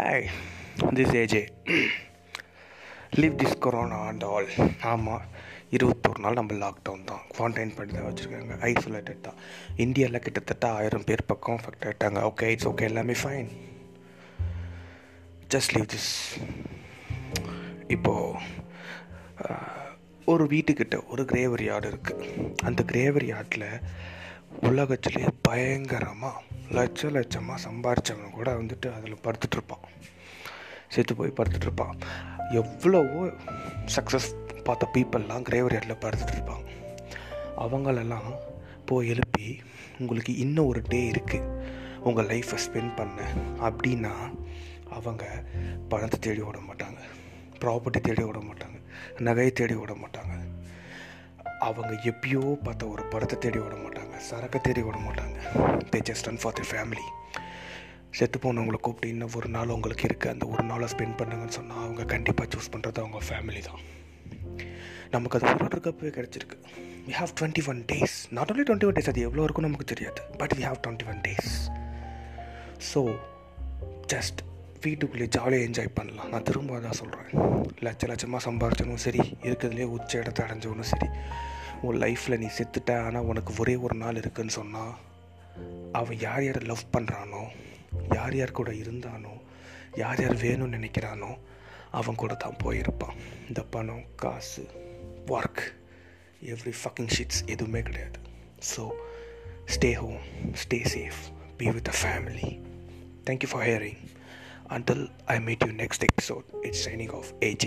Hi this A J leave this corona and all ஆமாம் இருபத்தொரு நாள் நம்ம லாக்டவுன் தான். குவாரண்டைன் பண்ணி தான் வச்சுருக்காங்க. ஐசோலேட்டட் தான். இந்தியாவில் கிட்டத்தட்ட ஆயிரம் பேர் பக்கம் அஃபெக்ட் ஆகிட்டாங்க ஓகே இட்ஸ் ஓகே எல்லாமே ஃபைன் ஜஸ்ட் லீவ் திஸ் இப்போது ஒரு வீட்டுக்கிட்ட ஒரு கிரேவரி யார்டு இருக்குது அந்த கிரேவரி யார்டில் உலகத்துலேயே பயங்கரமாக லட்ச லட்சமாக சம்பாரித்தவன் கூட வந்துட்டு அதில் படுத்துட்ருப்பான் செத்து போய் படுத்துட்ருப்பான் எவ்வளவோ சக்ஸஸ் பார்த்த பீப்புளெலாம் கிரேவரி யார்டில் படுத்துட்ருப்பாங்க அவங்களெல்லாம் போய் எழுப்பி உங்களுக்கு இன்னும் ஒரு டே இருக்குது உங்கள் லைஃப்பை ஸ்பெண்ட் பண்ண. அப்படின்னா அவங்க பணத்தை தேடி ஓட மாட்டாங்க. ப்ராப்பர்ட்டி தேடி ஓட மாட்டாங்க. நகையை தேடி ஓட மாட்டாங்க. அவங்க எப்பயோ பார்த்த ஒரு படத்தை தேடி ஓட மாட்டாங்க. சரக்கை தேடி விட மாட்டாங்க. They just run for the family செத்து போனவங்களை கூப்பிட்டு இன்னும் ஒரு நாள் உங்களுக்கு இருக்குது அந்த ஒரு நாளை ஸ்பெண்ட் பண்ணுங்கன்னு சொன்னால் அவங்க கண்டிப்பாக சூஸ் பண்ணுறது அவங்க ஃபேமிலி தான். நமக்கு அது ஒரு கப்பே கிடச்சிருக்கு. We have twenty one days not only twenty one days அது எவ்வளோ இருக்கும் நமக்கு தெரியாது. But we have twenty one days so just வீட்டுக்குள்ளே ஜாலியாக என்ஜாய் பண்ணலாம். நான் திரும்ப அதான் சொல்கிறேன் லட்ச லட்சமாக சம்பாரிச்சனும் சரி இருக்கிறதுலே உச்ச இடத்தை அடைஞ்சவனும் சரி. உன் லைஃப்பில் நீ செத்துட்ட ஆனால் உனக்கு ஒரே ஒரு நாள் இருக்குன்னு சொன்னால் அவன் யார் யார் லவ் பண்ணுறானோ யார் யார் கூட இருந்தானோ யார் யார் வேணும்னு நினைக்கிறானோ அவன் கூட தான் போயிருப்பான். இந்த பணம் காசு ஒர்க் எவ்ரி ஃபக்கிங் ஷீட்ஸ் எதுவுமே கிடையாது. So stay home stay safe be with a family thank you for hearing Until I meet you next episode, it's signing off AJ.